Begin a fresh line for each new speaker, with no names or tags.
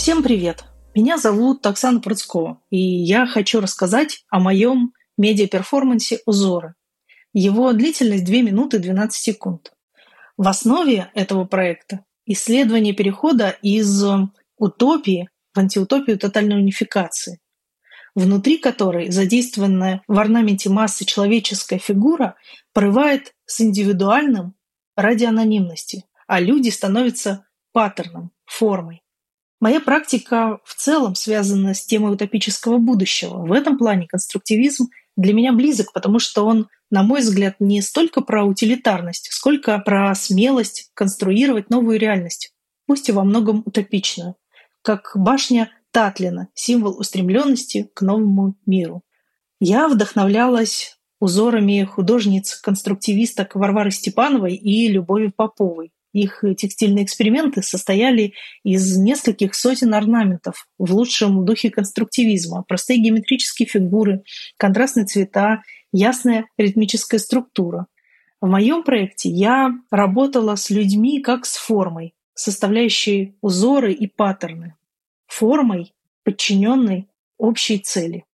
Всем привет! Меня зовут Оксана Пруцкова, и я хочу рассказать о моем медиа-перформансе «Узоры». Его длительность 2 минуты 12 секунд. В основе этого проекта исследование перехода из утопии в антиутопию тотальной унификации, внутри которой задействованная в орнаменте массы человеческая фигура порывает с индивидуальным ради анонимности, а люди становятся паттерном, формой. Моя практика в целом связана с темой утопического будущего. В этом плане конструктивизм для меня близок, потому что он, на мой взгляд, не столько про утилитарность, сколько про смелость конструировать новую реальность, пусть и во многом утопичную, как башня Татлина, символ устремленности к новому миру. Я вдохновлялась узорами художниц-конструктивисток Варвары Степановой и Любови Поповой. Их текстильные эксперименты состояли из нескольких сотен орнаментов в лучшем духе конструктивизма. Простые геометрические фигуры, контрастные цвета, ясная ритмическая структура. В моем проекте я работала с людьми как с формой, составляющей узоры и паттерны. Формой, подчиненной общей цели.